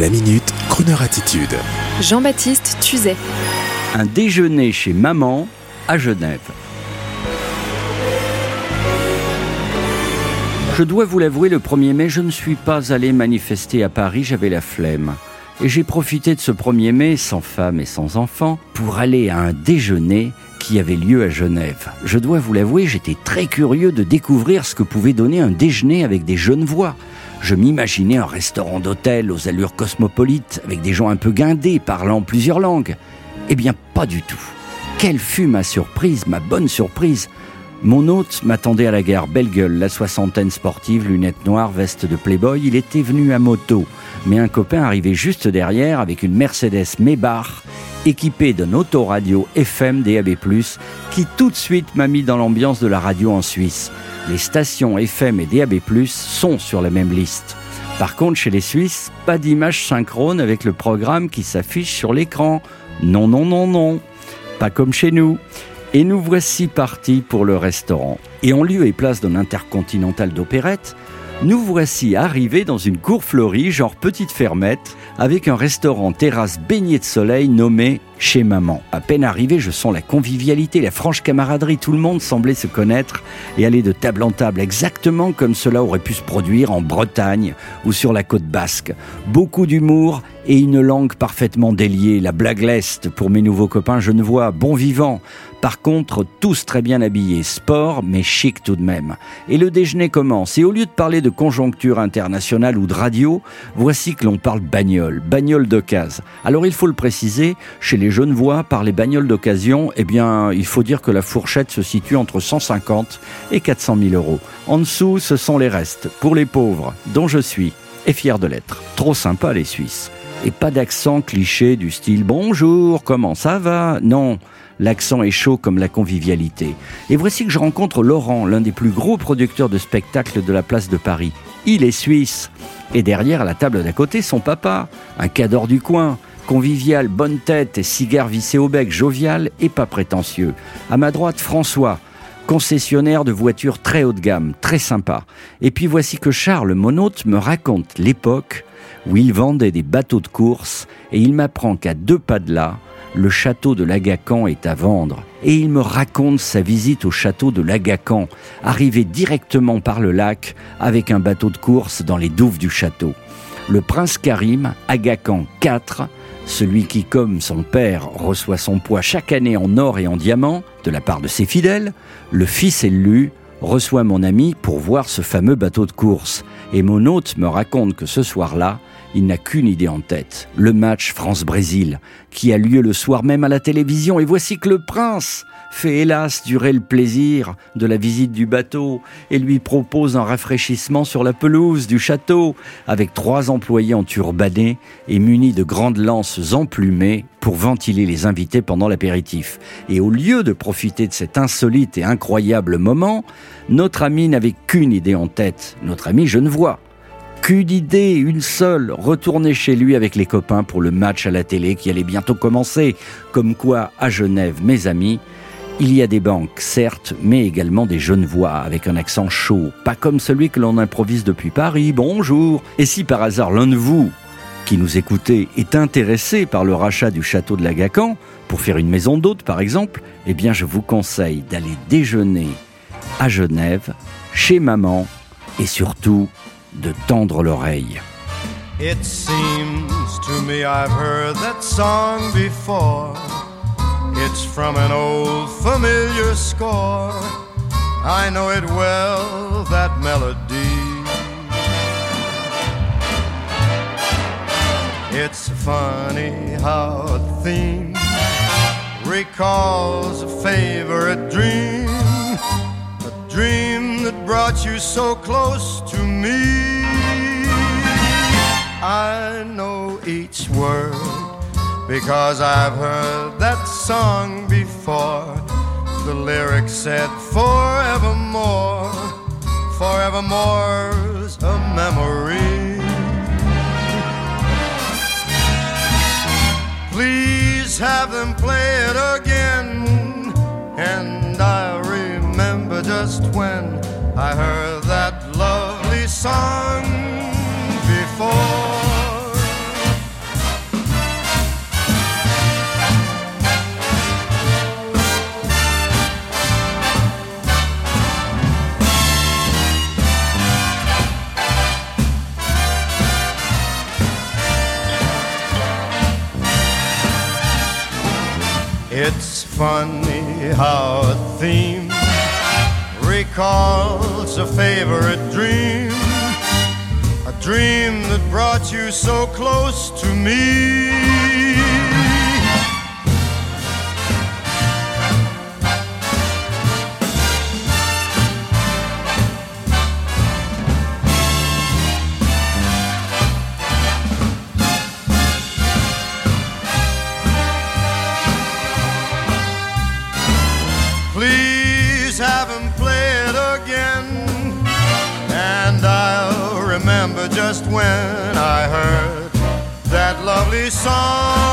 La minute, Kroneur attitude. Jean-Baptiste Tuzet. Un déjeuner chez maman à Genève. Je dois vous l'avouer, le 1er mai, je ne suis pas allé manifester à Paris, j'avais la flemme. Et j'ai profité de ce 1er mai, sans femme et sans enfant, pour aller à un déjeuner qui avait lieu à Genève. Je dois vous l'avouer, j'étais très curieux de découvrir ce que pouvait donner un déjeuner avec des jeunes voix. Je m'imaginais un restaurant d'hôtel aux allures cosmopolites, avec des gens un peu guindés, parlant plusieurs langues. Eh bien, pas du tout. Quelle fut ma surprise, ma bonne surprise Mon hôte m'attendait à la gare, belle gueule, la soixantaine sportive, lunettes noires, veste de playboy. Il était venu à moto, mais un copain arrivait juste derrière avec une Mercedes Maybach équipée d'un autoradio FM DAB+, qui tout de suite m'a mis dans l'ambiance de la radio en Suisse les stations FM et DAB+, sont sur la même liste. Par contre, chez les Suisses, pas d'image synchrone avec le programme qui s'affiche sur l'écran. Non, non, non, non. Pas comme chez nous. Et nous voici partis pour le restaurant. Et en lieu et place d'un intercontinental d'opérette, nous voici arrivés dans une cour fleurie, genre petite fermette, avec un restaurant terrasse baigné de soleil nommé Chez Maman. À peine arrivé, je sens la convivialité, la franche camaraderie. Tout le monde semblait se connaître et aller de table en table, exactement comme cela aurait pu se produire en Bretagne ou sur la côte basque. Beaucoup d'humour et une langue parfaitement déliée, la blague leste pour mes nouveaux copains genevois, bon vivant. Par contre, tous très bien habillés, sport mais chic tout de même. Et le déjeuner commence, et au lieu de parler de conjoncture internationale ou de radio, voici que l'on parle bagnole, bagnole d'occasion. Alors il faut le préciser, chez les Genevois, par les bagnoles d'occasion, eh bien, il faut dire que la fourchette se situe entre 150 et 400 000 euros. En dessous, ce sont les restes, pour les pauvres, dont je suis, et fier de l'être. Trop sympa les Suisses et pas d'accent cliché du style bonjour, comment ça va? Non, l'accent est chaud comme la convivialité. Et voici que je rencontre Laurent, l'un des plus gros producteurs de spectacles de la place de Paris. Il est suisse. Et derrière, à la table d'à côté, son papa, un cador du coin, convivial, bonne tête et cigare vissé au bec, jovial et pas prétentieux. À ma droite, François, concessionnaire de voitures très haut de gamme, très sympa. Et puis voici que Charles, mon hôte, me raconte l'époque où il vendait des bateaux de course et il m'apprend qu'à deux pas de là, le château de Lagacan est à vendre. Et il me raconte sa visite au château de Lagacan, arrivé directement par le lac avec un bateau de course dans les douves du château. Le prince Karim, Agacan IV, celui qui, comme son père, reçoit son poids chaque année en or et en diamant de la part de ses fidèles, le fils élu reçoit mon ami pour voir ce fameux bateau de course. Et mon hôte me raconte que ce soir-là, il n'a qu'une idée en tête, le match France-Brésil, qui a lieu le soir même à la télévision. Et voici que le prince fait hélas durer le plaisir de la visite du bateau et lui propose un rafraîchissement sur la pelouse du château, avec trois employés en turbané et munis de grandes lances emplumées pour ventiler les invités pendant l'apéritif. Et au lieu de profiter de cet insolite et incroyable moment, notre ami n'avait qu'une idée en tête, notre ami Genevois qu'une idée, une seule, retourner chez lui avec les copains pour le match à la télé qui allait bientôt commencer. Comme quoi, à Genève, mes amis, il y a des banques, certes, mais également des jeunes voix avec un accent chaud, pas comme celui que l'on improvise depuis Paris. Bonjour. Et si par hasard l'un de vous qui nous écoutez est intéressé par le rachat du château de Lagacan, pour faire une maison d'hôte par exemple, eh bien je vous conseille d'aller déjeuner à Genève, chez maman, et surtout de tendre l'oreille. Familiar score. I know it well, that melody. It's funny how a theme recalls a favorite dream, a dream that brought you so close to me. I know each word because I've heard that song before. The lyrics said forevermore, forevermore's a memory. Please have them play it again, and I remember just when I heard that lovely song It's funny how a theme recalls a favorite dream, a dream that brought you so close to me. Just when I heard that lovely song.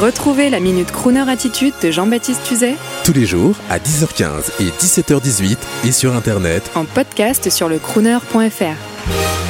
Retrouvez la Minute Crooner Attitude de Jean-Baptiste Tuzet Tous les jours à 10h15 et 17h18 et sur Internet en podcast sur le crooner.fr.